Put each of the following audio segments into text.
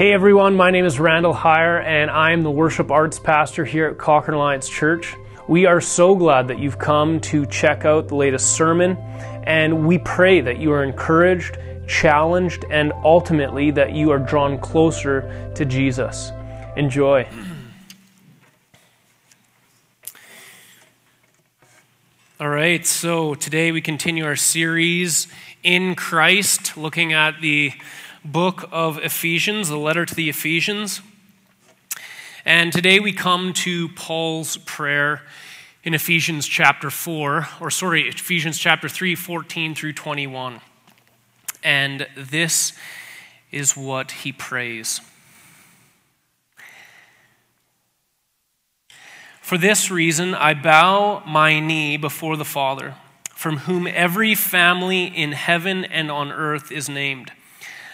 Hey everyone, my name is Randall Heier and I am the worship arts pastor here at Cochrane Alliance Church. We are so glad that you've come to check out the latest sermon and we pray that you are encouraged, challenged, and ultimately that you are drawn closer to Jesus. Enjoy. All right, so today we continue our series in Christ, looking at the book of Ephesians, the letter to the Ephesians. And today we come to Paul's prayer in Ephesians chapter 4, or sorry, Ephesians chapter 3, 14 through 21. And this is what he prays. For this reason, I bow my knee before the Father, from whom every family in heaven and on earth is named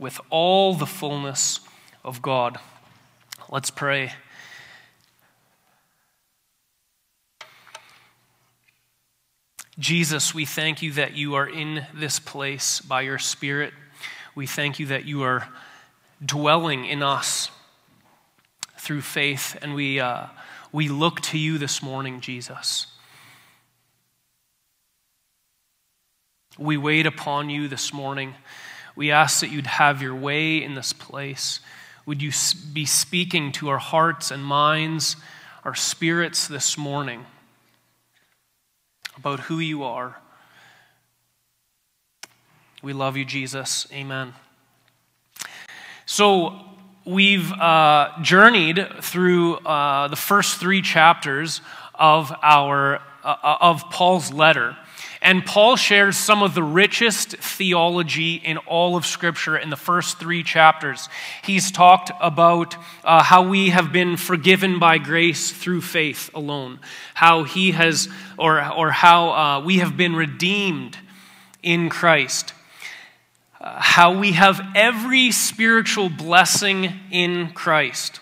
with all the fullness of God. Let's pray. Jesus, we thank you that you are in this place by your Spirit. We thank you that you are dwelling in us through faith, and we, uh, we look to you this morning, Jesus. We wait upon you this morning. We ask that you'd have your way in this place. Would you be speaking to our hearts and minds, our spirits this morning about who you are? We love you, Jesus. Amen. So, we've uh, journeyed through uh, the first three chapters of, our, uh, of Paul's letter. And Paul shares some of the richest theology in all of Scripture in the first three chapters. He's talked about uh, how we have been forgiven by grace through faith alone, how he has, or, or how uh, we have been redeemed in Christ, uh, how we have every spiritual blessing in Christ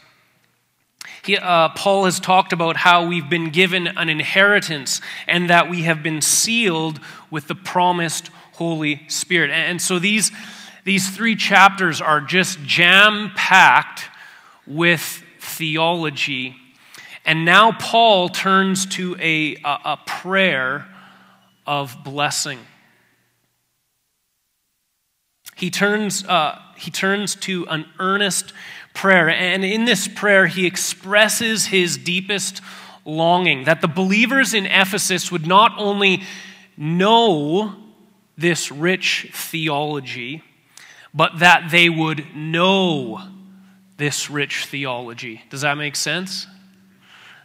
he, uh, Paul has talked about how we've been given an inheritance and that we have been sealed with the promised Holy Spirit. And, and so these, these three chapters are just jam packed with theology. And now Paul turns to a, a, a prayer of blessing. He turns, uh, he turns to an earnest prayer. And in this prayer, he expresses his deepest longing that the believers in Ephesus would not only know this rich theology, but that they would know this rich theology. Does that make sense?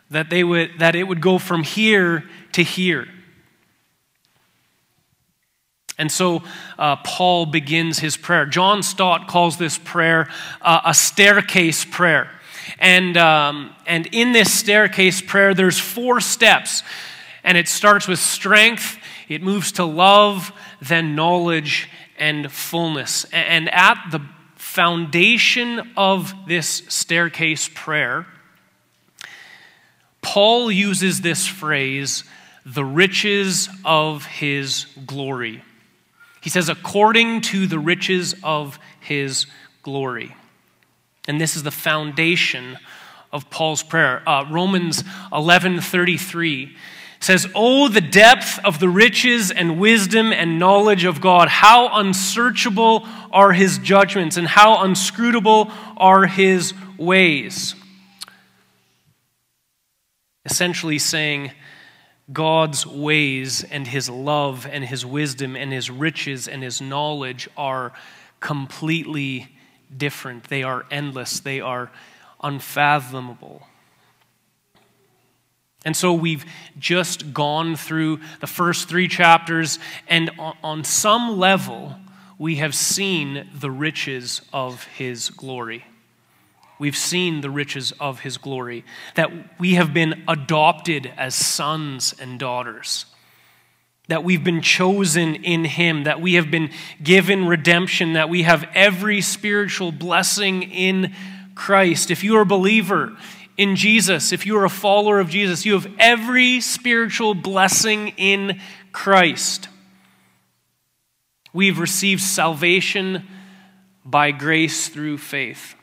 That, they would, that it would go from here to here. And so uh, Paul begins his prayer. John Stott calls this prayer uh, a staircase prayer. And, um, and in this staircase prayer, there's four steps. And it starts with strength, it moves to love, then knowledge, and fullness. And at the foundation of this staircase prayer, Paul uses this phrase, the riches of his glory. He says, according to the riches of his glory. And this is the foundation of Paul's prayer. Uh, Romans 11:33 says, "Oh the depth of the riches and wisdom and knowledge of God! How unsearchable are his judgments and how unscrutable are his ways." Essentially saying, God's ways and his love and his wisdom and his riches and his knowledge are completely different. They are endless, they are unfathomable. And so we've just gone through the first three chapters, and on some level, we have seen the riches of his glory. We've seen the riches of his glory, that we have been adopted as sons and daughters, that we've been chosen in him, that we have been given redemption, that we have every spiritual blessing in Christ. If you are a believer in Jesus, if you are a follower of Jesus, you have every spiritual blessing in Christ. We've received salvation by grace through faith.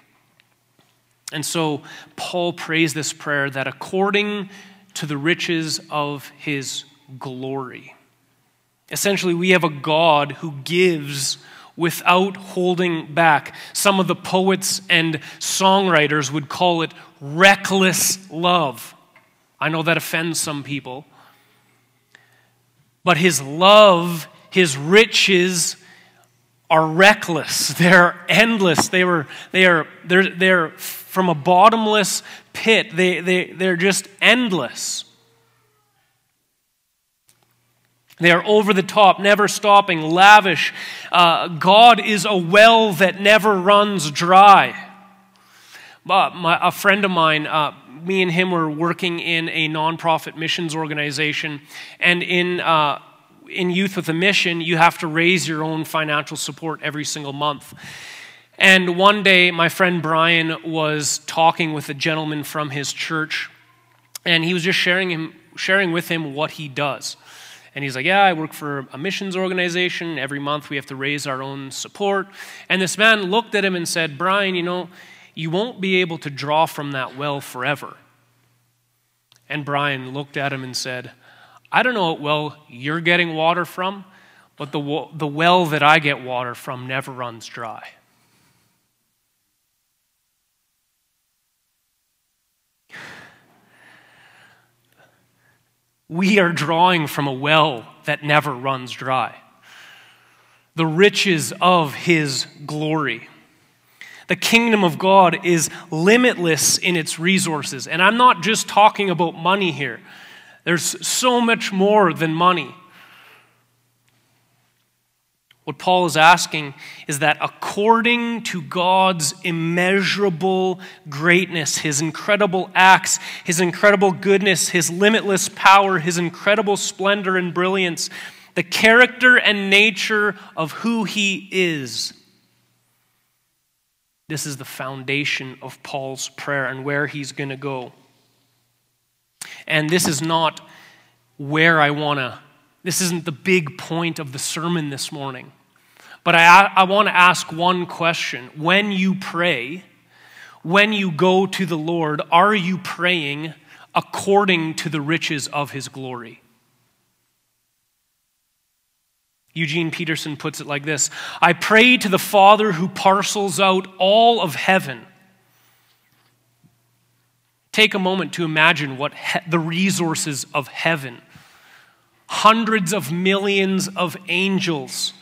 And so Paul prays this prayer that according to the riches of his glory, essentially, we have a God who gives without holding back. Some of the poets and songwriters would call it reckless love. I know that offends some people. But his love, his riches, are reckless. They're endless. They, were, they are, they're, they're from a bottomless pit. They, they, they're just endless. They are over the top, never stopping, lavish. Uh, God is a well that never runs dry. But my, a friend of mine, uh, me and him were working in a nonprofit missions organization, and in uh, in Youth with a Mission, you have to raise your own financial support every single month. And one day, my friend Brian was talking with a gentleman from his church, and he was just sharing, him, sharing with him what he does. And he's like, Yeah, I work for a missions organization. Every month we have to raise our own support. And this man looked at him and said, Brian, you know, you won't be able to draw from that well forever. And Brian looked at him and said, I don't know what well you're getting water from, but the, the well that I get water from never runs dry. We are drawing from a well that never runs dry. The riches of His glory. The kingdom of God is limitless in its resources. And I'm not just talking about money here. There's so much more than money. What Paul is asking is that according to God's immeasurable greatness, his incredible acts, his incredible goodness, his limitless power, his incredible splendor and brilliance, the character and nature of who he is. This is the foundation of Paul's prayer and where he's going to go. And this is not where I want to, this isn't the big point of the sermon this morning. But I, I want to ask one question. When you pray, when you go to the Lord, are you praying according to the riches of his glory? Eugene Peterson puts it like this I pray to the Father who parcels out all of heaven Take a moment to imagine what he- the resources of heaven hundreds of millions of angels.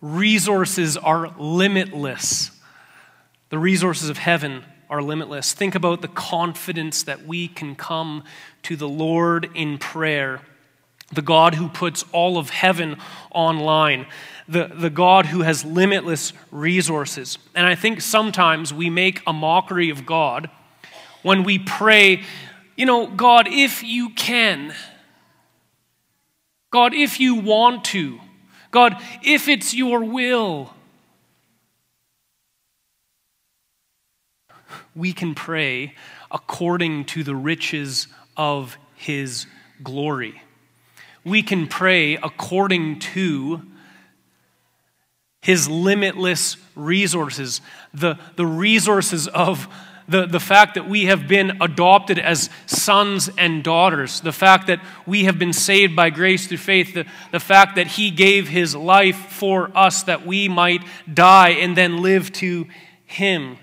Resources are limitless. The resources of heaven are limitless. Think about the confidence that we can come to the Lord in prayer, the God who puts all of heaven online the, the God who has limitless resources. And I think sometimes we make a mockery of God when we pray, you know, God, if you can, God, if you want to, God, if it's your will. We can pray according to the riches of his glory. We can pray according to his limitless resources, the, the resources of the, the fact that we have been adopted as sons and daughters, the fact that we have been saved by grace through faith, the, the fact that he gave his life for us that we might die and then live to him.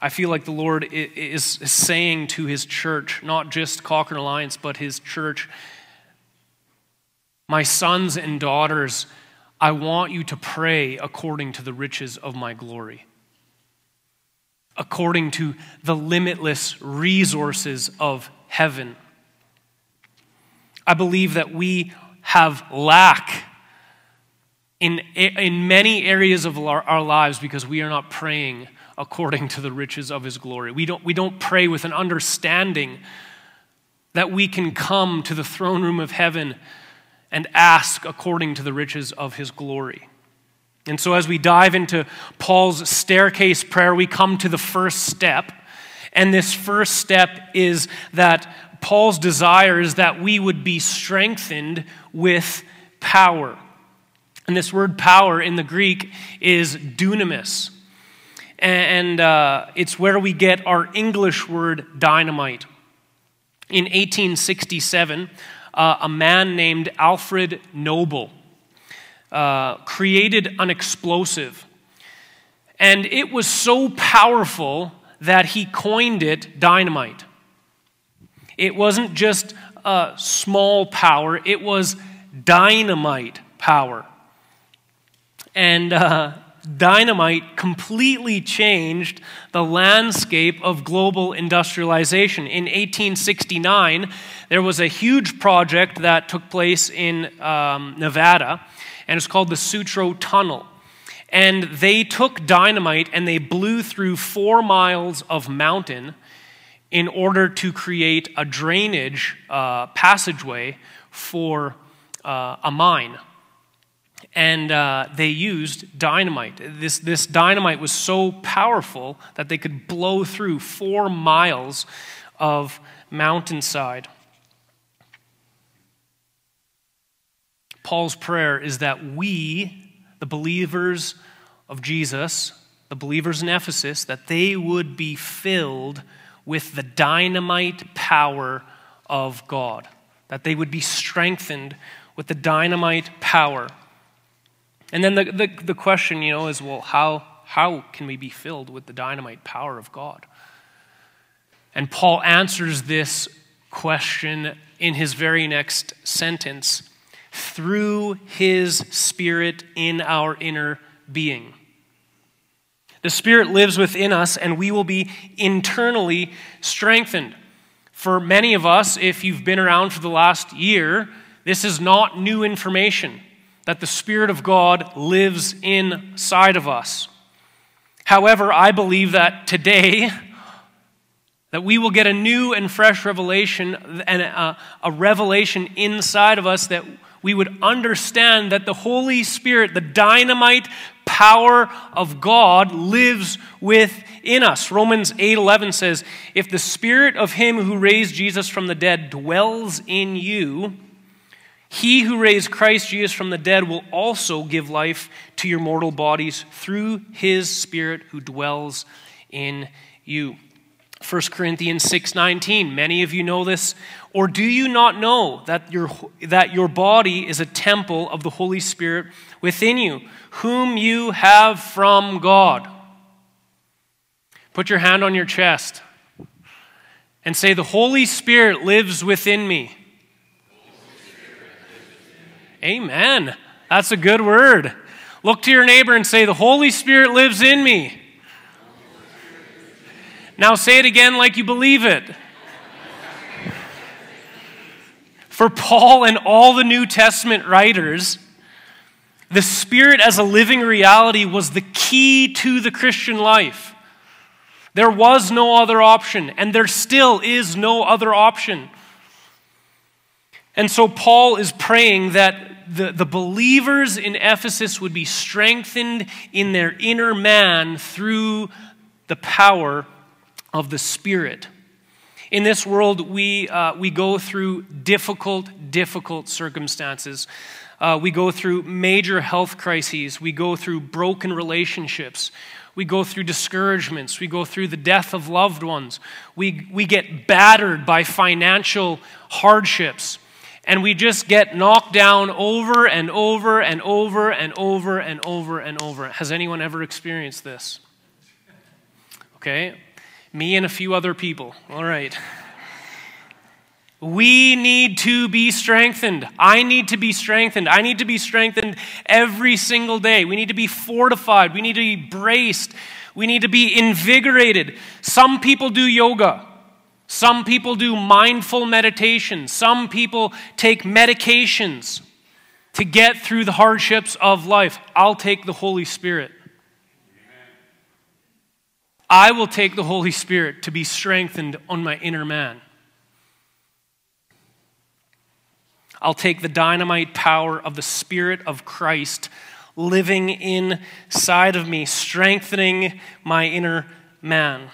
I feel like the Lord is saying to his church, not just Cochrane Alliance, but his church, my sons and daughters, I want you to pray according to the riches of my glory, according to the limitless resources of heaven. I believe that we have lack in, in many areas of our, our lives because we are not praying according to the riches of his glory. We don't, we don't pray with an understanding that we can come to the throne room of heaven and ask according to the riches of his glory. And so, as we dive into Paul's staircase prayer, we come to the first step. And this first step is that Paul's desire is that we would be strengthened with power. And this word power in the Greek is dunamis. And uh, it's where we get our English word dynamite. In 1867, uh, a man named Alfred Nobel uh, created an explosive. And it was so powerful that he coined it dynamite. It wasn't just a small power, it was dynamite power. And uh, dynamite completely changed the landscape of global industrialization. In 1869, there was a huge project that took place in um, Nevada, and it's called the Sutro Tunnel. And they took dynamite and they blew through four miles of mountain in order to create a drainage uh, passageway for uh, a mine and uh, they used dynamite. This, this dynamite was so powerful that they could blow through four miles of mountainside. Paul's prayer is that we, the believers of Jesus, the believers in Ephesus, that they would be filled with the dynamite power of God, that they would be strengthened with the dynamite power and then the, the, the question, you know, is well, how, how can we be filled with the dynamite power of God? And Paul answers this question in his very next sentence through his spirit in our inner being. The spirit lives within us, and we will be internally strengthened. For many of us, if you've been around for the last year, this is not new information that the Spirit of God lives inside of us. However, I believe that today, that we will get a new and fresh revelation and a, a, revelation inside of us that we would understand that the Holy Spirit, the dynamite power of God lives within us. Romans 8:11 says, "If the spirit of him who raised Jesus from the dead dwells in you, he who raised Christ Jesus from the dead will also give life to your mortal bodies through his spirit who dwells in you. 1 Corinthians 6:19 Many of you know this. Or do you not know that your that your body is a temple of the Holy Spirit within you whom you have from God? Put your hand on your chest and say the Holy Spirit lives within me Amen. That's a good word. Look to your neighbor and say, The Holy Spirit lives in me. Now say it again like you believe it. For Paul and all the New Testament writers, the Spirit as a living reality was the key to the Christian life. There was no other option, and there still is no other option. And so Paul is praying that the, the believers in Ephesus would be strengthened in their inner man through the power of the Spirit. In this world, we, uh, we go through difficult, difficult circumstances. Uh, we go through major health crises. We go through broken relationships. We go through discouragements. We go through the death of loved ones. We, we get battered by financial hardships and we just get knocked down over and over and over and over and over and over. Has anyone ever experienced this? Okay, me and a few other people. All right. We need to be strengthened. I need to be strengthened. I need to be strengthened every single day. We need to be fortified. We need to be braced. We need to be invigorated. Some people do yoga. Some people do mindful meditation. Some people take medications to get through the hardships of life, I'll take the Holy Spirit. I will take the Holy Spirit to be strengthened on my inner man. I'll take the dynamite power of the Spirit of Christ living inside of me, strengthening my inner man.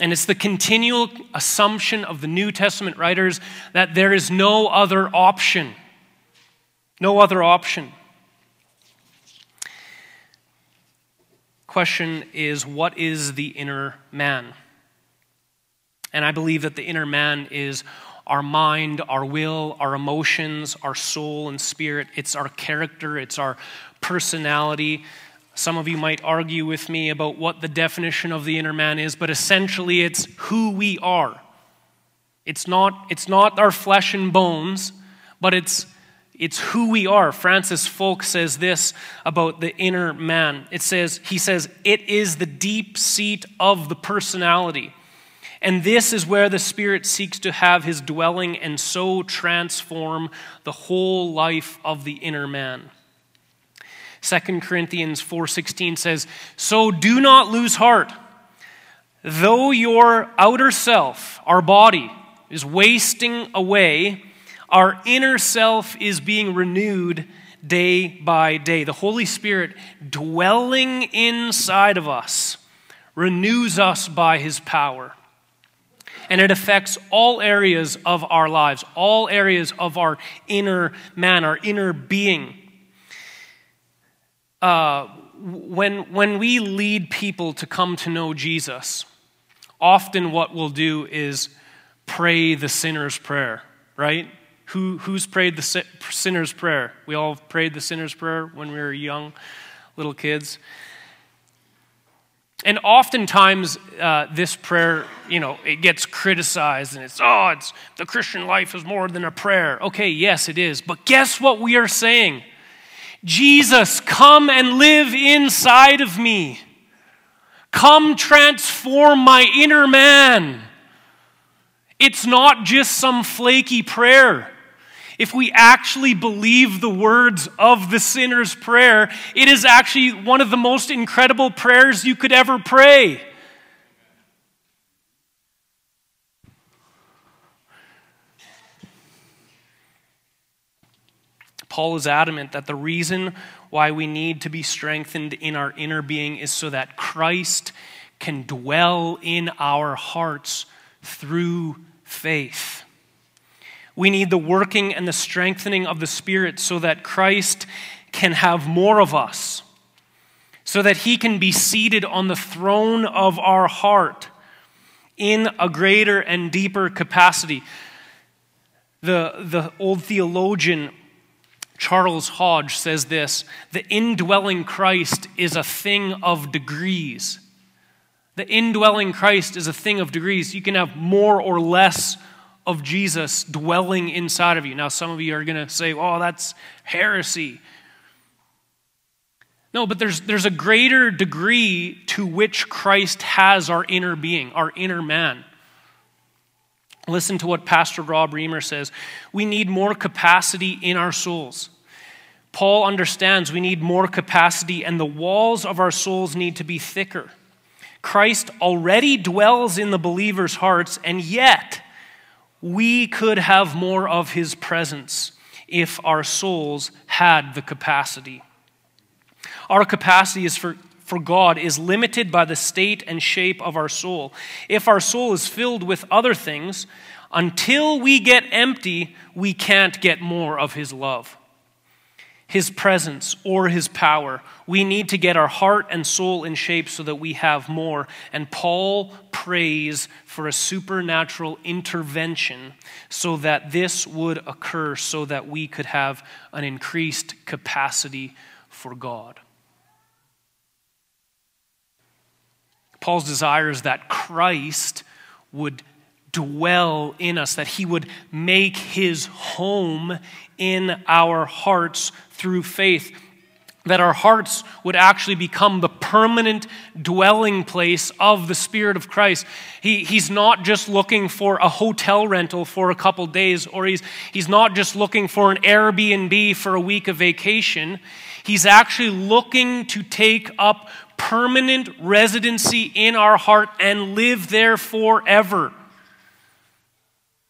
And it's the continual assumption of the New Testament writers that there is no other option. No other option. Question is what is the inner man? And I believe that the inner man is our mind, our will, our emotions, our soul and spirit. It's our character, it's our personality. Some of you might argue with me about what the definition of the inner man is, but essentially it's who we are. It's not, it's not our flesh and bones, but it's, it's who we are. Francis Foulkes says this about the inner man. It says, he says, it is the deep seat of the personality. And this is where the Spirit seeks to have his dwelling and so transform the whole life of the inner man. 2 Corinthians 4:16 says, "So do not lose heart. Though your outer self, our body, is wasting away, our inner self is being renewed day by day. The Holy Spirit dwelling inside of us renews us by his power and it affects all areas of our lives, all areas of our inner man, our inner being. Uh, when, when we lead people to come to know Jesus, often what we'll do is pray the sinner's prayer, right? Who, who's prayed the sinner's prayer? We all prayed the sinner's prayer when we were young, little kids. And oftentimes, uh, this prayer, you know, it gets criticized and it's, oh, it's, the Christian life is more than a prayer. Okay, yes, it is. But guess what we are saying? Jesus, come and live inside of me. Come transform my inner man. It's not just some flaky prayer if we actually believe the words of the sinner's prayer, it is actually one of the most incredible prayers you could ever pray. Paul is adamant that the reason why we need to be strengthened in our inner being is so that Christ can dwell in our hearts through faith. We need the working and the strengthening of the Spirit so that Christ can have more of us, so that he can be seated on the throne of our heart in a greater and deeper capacity. The, the old theologian Charles Hodge says this the indwelling Christ is a thing of degrees. The indwelling Christ is a thing of degrees. You can have more or less of Jesus dwelling inside of you. Now, some of you are going to say, oh, that's heresy. No, but there's, there's a greater degree to which Christ has our inner being, our inner man. Listen to what Pastor Rob Reimer says. We need more capacity in our souls. Paul understands we need more capacity, and the walls of our souls need to be thicker. Christ already dwells in the believer's hearts, and yet, we could have more of his presence if our souls had the capacity. Our capacity is for, for God is limited by the state and shape of our soul. If our soul is filled with other things, until we get empty, we can't get more of his love his presence or his power. We need to get our heart and soul in shape so that we have more. And Paul prays for a supernatural intervention so that this would occur, so that we could have an increased capacity for God. Paul's desire is that Christ would dwell in us, that He would make His home in our hearts through faith, that our hearts would actually become the permanent dwelling place of the Spirit of Christ. He, he's not just looking for a hotel rental for a couple days, or he's, he's not just looking for an Airbnb for a week of vacation. He's actually looking to take up permanent residency in our heart and live there forever.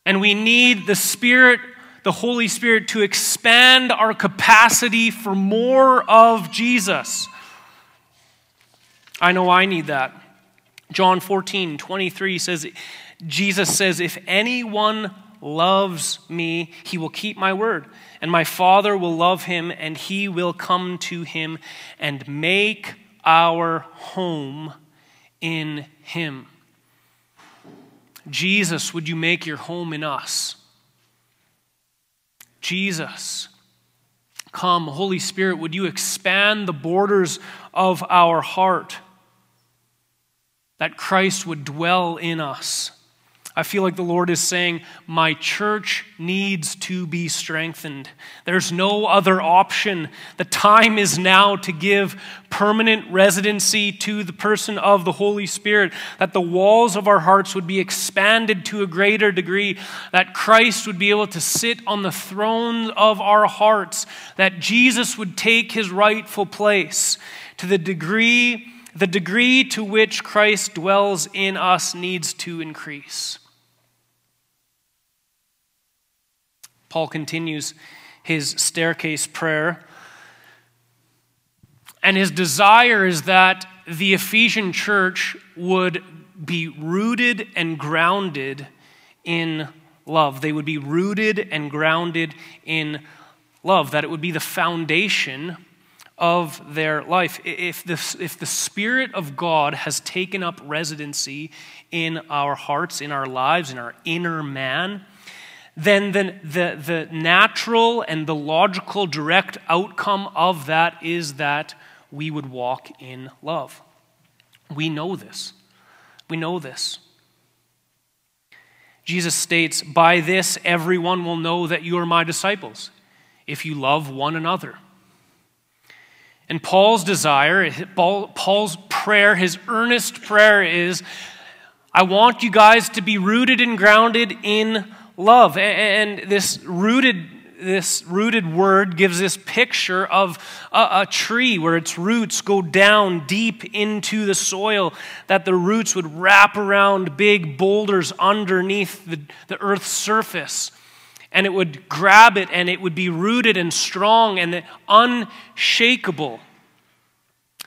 And we need the Spirit, the Holy Spirit, to expand our capacity for more of Jesus. I know I need that. John 14, 23 says, Jesus says, If anyone loves me, he will keep my word, and my Father will love him, and he will come to him and make our home in Him. Jesus, would you make your home in us? Jesus, come. Holy Spirit, would you expand the borders of our heart that Christ would dwell in us? I feel like the Lord is saying, My church needs to be strengthened. There's no other option. The time is now to give permanent residency to the person of the Holy Spirit, that the walls of our hearts would be expanded to a greater degree, that Christ would be able to sit on the throne of our hearts, that Jesus would take his rightful place to the degree. The degree to which Christ dwells in us needs to increase. Paul continues his staircase prayer. And his desire is that the Ephesian church would be rooted and grounded in love. They would be rooted and grounded in love, that it would be the foundation of their life. If the, if the Spirit of God has taken up residency in our hearts, in our lives, in our inner man, then the, the, the natural and the logical direct outcome of that is that we would walk in love. We know this. We know this. Jesus states, By this everyone will know that you are my disciples, if you love one another. And Paul's desire, Paul's prayer, his earnest prayer is I want you guys to be rooted and grounded in love. And this rooted this rooted word gives this picture of a, a, tree where its roots go down deep into the soil, that the roots would wrap around big boulders underneath the, the earth's surface. And it would grab it and it would be rooted and strong and unshakable.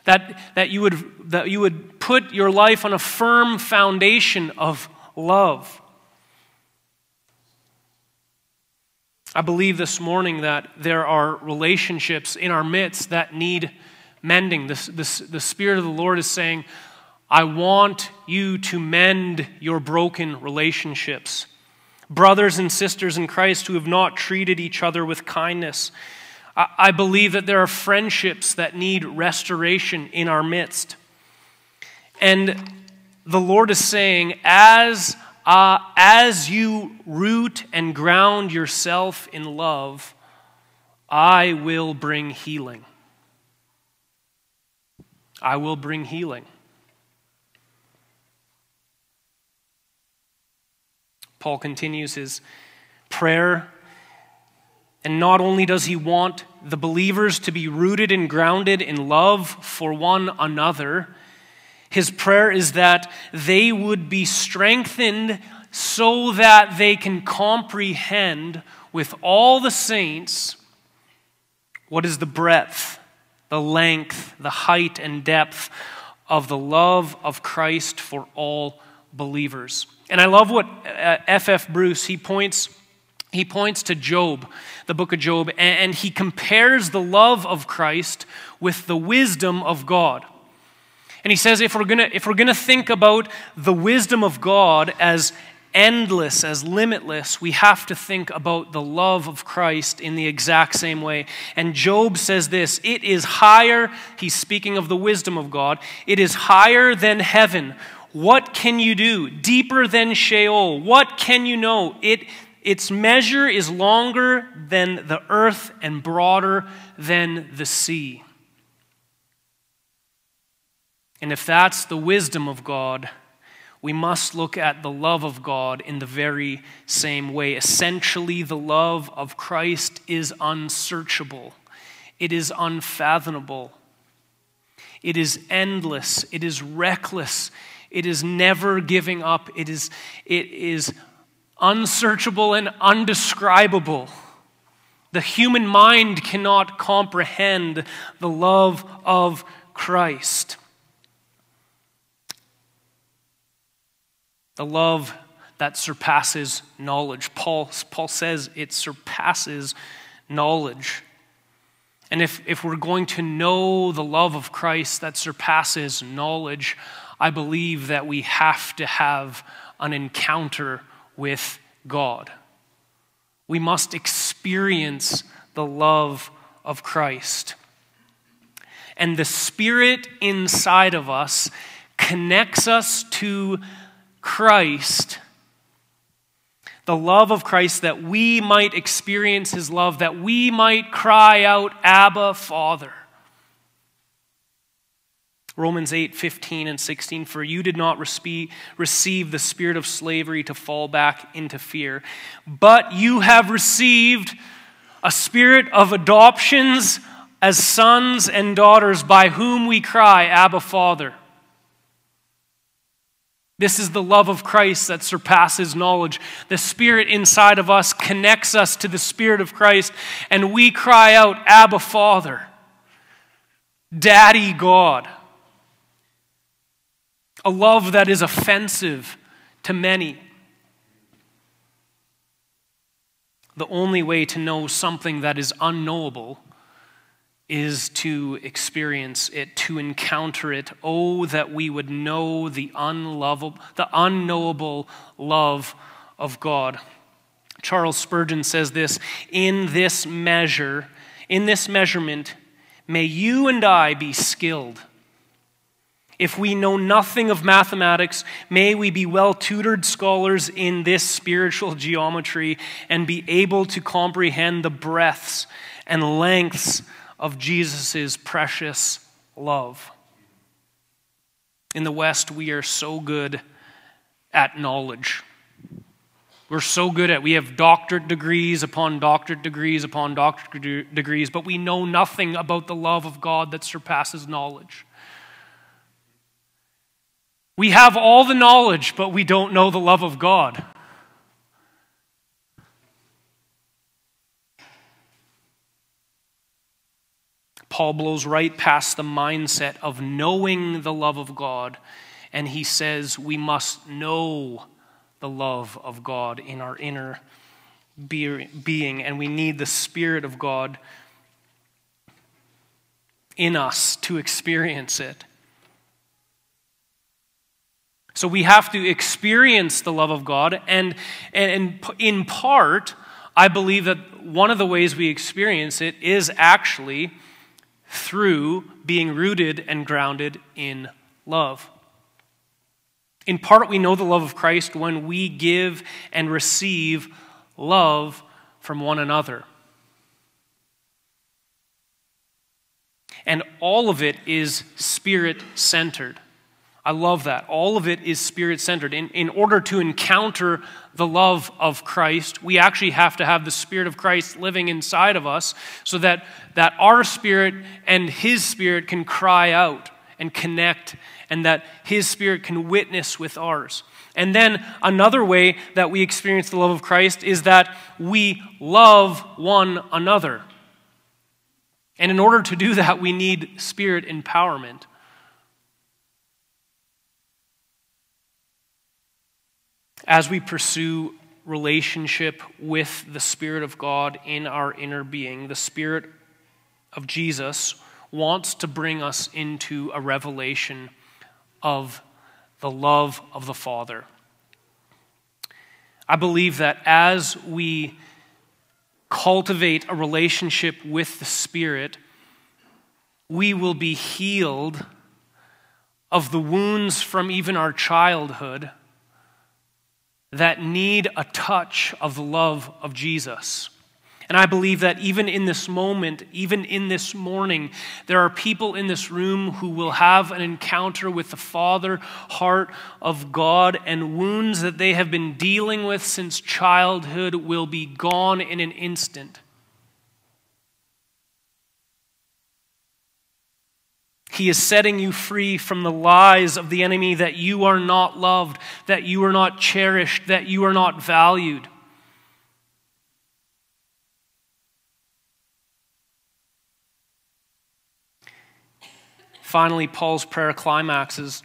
That, that, you would, that you would put your life on a firm foundation of love. I believe this morning that there are relationships in our midst that need mending. The, the, the Spirit of the Lord is saying, I want you to mend your broken relationships. Brothers and sisters in Christ who have not treated each other with kindness. I, I believe that there are friendships that need restoration in our midst. And the Lord is saying, as uh, as you root and ground yourself in love, I will bring healing. I will bring healing. Paul continues his prayer. And not only does he want the believers to be rooted and grounded in love for one another, his prayer is that they would be strengthened so that they can comprehend with all the saints what is the breadth, the length, the height, and depth of the love of Christ for all believers. And I love what F.F. Uh, F. Bruce, he points, he points to Job, the book of Job, and he compares the love of Christ with the wisdom of God. And he says if we're going if we're going to think about the wisdom of God as endless, as limitless, we have to think about the love of Christ in the exact same way. And Job says this it is higher, he's speaking of the wisdom of God, it is higher than heaven. What can you do? Deeper than Sheol. What can you know? It, its measure is longer than the earth and broader than the sea. And if that's the wisdom of God, we must look at the love of God in the very same way. Essentially, the love of Christ is unsearchable, it is unfathomable, it is endless, it is reckless, it is never giving up, it is, it is unsearchable and undescribable. The human mind cannot comprehend the love of Christ. The love that surpasses knowledge. Paul, Paul says it surpasses knowledge. And if, if we're going to know the love of Christ that surpasses knowledge, I believe that we have to have an encounter with God. We must experience the love of Christ. And the Spirit inside of us connects us to Christ, the love of Christ, that we might experience His love, that we might cry out, Abba, Father. Romans 8, 15 and 16. For you did not receive the spirit of slavery to fall back into fear, but you have received a spirit of adoptions as sons and daughters by whom we cry, Abba, Father. This is the love of Christ that surpasses knowledge. The Spirit inside of us connects us to the Spirit of Christ, and we cry out, Abba, Father, Daddy God a love that is offensive to many. The only way to know something that is unknowable is to experience it, to encounter it. Oh, that we would know the unlovable, the unknowable love of God. Charles Spurgeon says this in this measure, in this measurement, may you and I be skilled if we know nothing of mathematics, may we be well tutored scholars in this spiritual geometry and be able to comprehend the breadths and lengths of Jesus' precious love. In the West, we are so good at knowledge. We're so good at we have doctorate degrees upon doctorate degrees upon doctorate degrees, but we know nothing about the love of God that surpasses knowledge. We have all the knowledge, but we don't know the love of God. Paul blows right past the mindset of knowing the love of God, and he says we must know the love of God in our inner being, and we need the Spirit of God in us to experience it. So we have to experience the love of God. And, and in part, I believe that one of the ways we experience it is actually through being rooted and grounded in love. In part, we know the love of Christ when we give and receive love from one another. And all of it is spirit centered. I love that. All of it is spirit centered. In, in order to encounter the love of Christ, we actually have to have the Spirit of Christ living inside of us so that, that our spirit and His spirit can cry out and connect, and that His spirit can witness with ours. And then another way that we experience the love of Christ is that we love one another. And in order to do that, we need spirit empowerment. As we pursue relationship with the Spirit of God in our inner being, the Spirit of Jesus wants to bring us into a revelation of the love of the Father. I believe that as we cultivate a relationship with the Spirit, we will be healed of the wounds from even our childhood that need a touch of the love of Jesus. And I believe that even in this moment, even in this morning, there are people in this room who will have an encounter with the Father heart of God, and wounds that they have been dealing with since childhood will be gone in an instant. He is setting you free from the lies of the enemy that you are not loved, that you are not cherished, that you are not valued. Finally, Paul's prayer climaxes.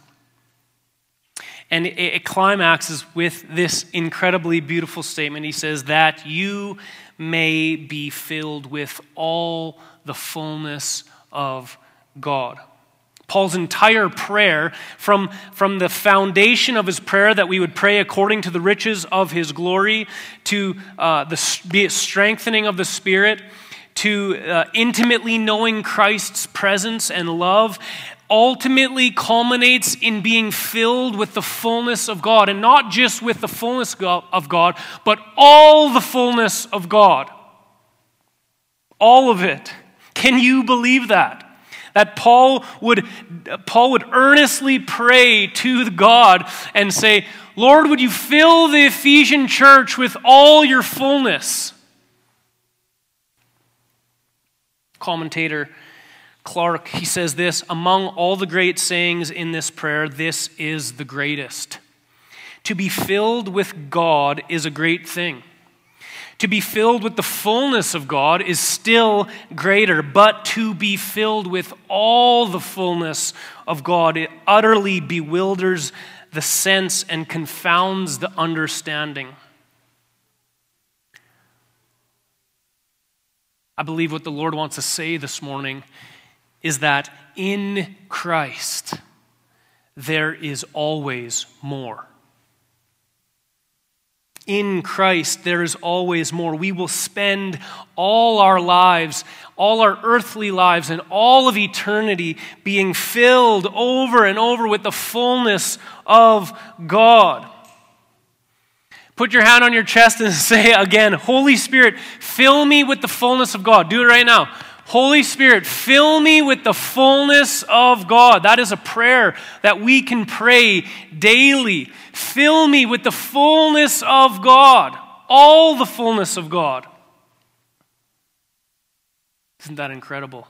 And it, climaxes with this incredibly beautiful statement. He says, That you may be filled with all the fullness of God. Paul's entire prayer, from, from the foundation of his prayer that we would pray according to the riches of his glory, to uh, the strengthening of the Spirit, to uh, intimately knowing Christ's presence and love, ultimately culminates in being filled with the fullness of God. And not just with the fullness of God, but all the fullness of God. All of it. Can you believe that? That Paul would, Paul would earnestly pray to God and say, Lord, would you fill the Ephesian church with all your fullness? Commentator Clarke, he says this Among all the great sayings in this prayer, this is the greatest. To be filled with God is a great thing. To be filled with the fullness of God is still greater, but to be filled with all the fullness of God, it utterly bewilders the sense and confounds the understanding. I believe what the Lord wants to say this morning is that in Christ there is always more. In Christ, there is always more. We will spend all our lives, all our earthly lives, and all of eternity being filled over and over with the fullness of God. Put your hand on your chest and say again, Holy Spirit, fill me with the fullness of God. Do it right now. Holy Spirit, fill me with the fullness of God. That is a prayer that we can pray daily. Fill me with the fullness of God, all the fullness of God. Isn't that incredible?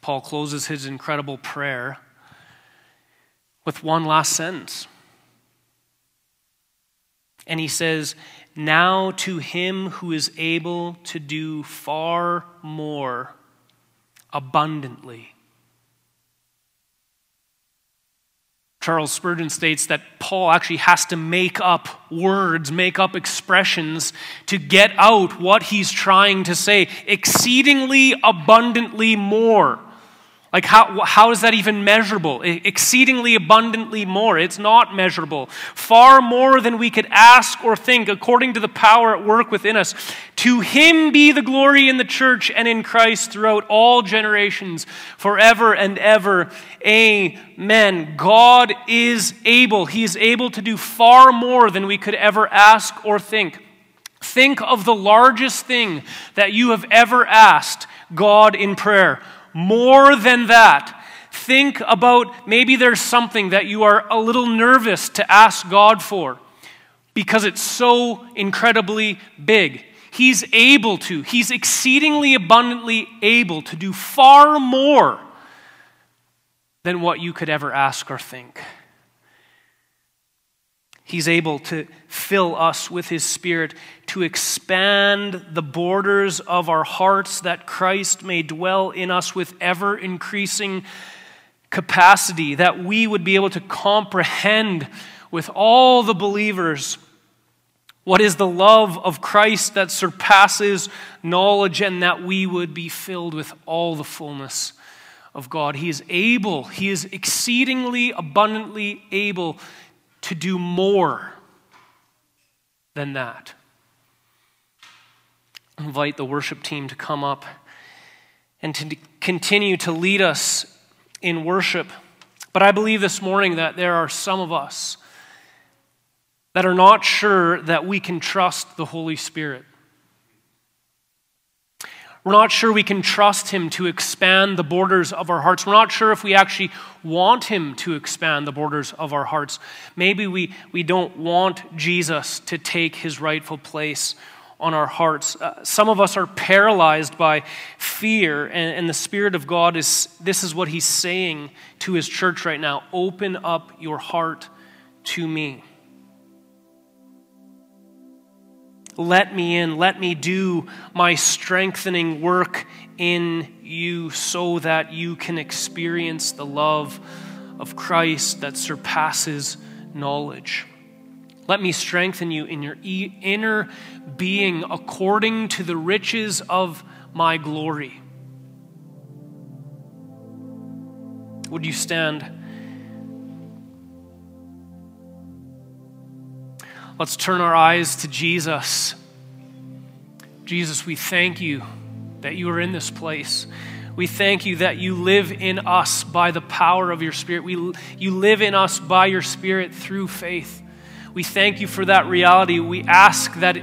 Paul closes his incredible prayer with one last sentence. And he says, now to him who is able to do far more abundantly. Charles Spurgeon states that Paul actually has to make up words, make up expressions to get out what he's trying to say. Exceedingly abundantly more. Like, how, how is that even measurable? Exceedingly abundantly more. It's not measurable. Far more than we could ask or think, according to the power at work within us. To him be the glory in the church and in Christ throughout all generations, forever and ever. Amen. God is able. He is able to do far more than we could ever ask or think. Think of the largest thing that you have ever asked God in prayer more than that, think about maybe there's something that you are a little nervous to ask God for because it's so incredibly big. He's able to, He's exceedingly abundantly able to do far more than what you could ever ask or think. He's able to fill us with His Spirit to expand the borders of our hearts that Christ may dwell in us with ever increasing capacity, that we would be able to comprehend with all the believers what is the love of Christ that surpasses knowledge, and that we would be filled with all the fullness of God. He is able, He is exceedingly abundantly able to do more than that. Invite the worship team to come up and to continue to lead us in worship. But I believe this morning that there are some of us that are not sure that we can trust the Holy Spirit. We're not sure we can trust Him to expand the borders of our hearts. We're not sure if we actually want Him to expand the borders of our hearts. Maybe we, we don't want Jesus to take His rightful place on our hearts. Uh, some of us are paralyzed by fear, and, and the Spirit of God is this is what He's saying to His church right now open up your heart to me. Let me in. Let me do my strengthening work in you so that you can experience the love of Christ that surpasses knowledge. Let me strengthen you in your inner being according to the riches of my glory. Would you stand? Let's turn our eyes to Jesus. Jesus, we thank you that you are in this place. We thank you that you live in us by the power of your Spirit. We, you live in us by your Spirit through faith. We thank you for that reality. We ask that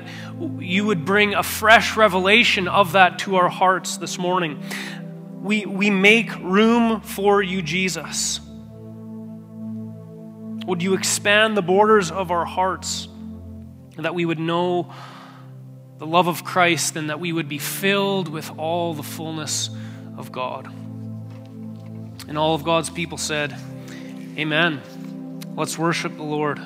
you would bring a fresh revelation of that to our hearts this morning. We, we make room for you, Jesus. Would you expand the borders of our hearts? that we would know the love of Christ and that we would be filled with all the fullness of God. And all of God's people said, Amen. Let's worship the Lord.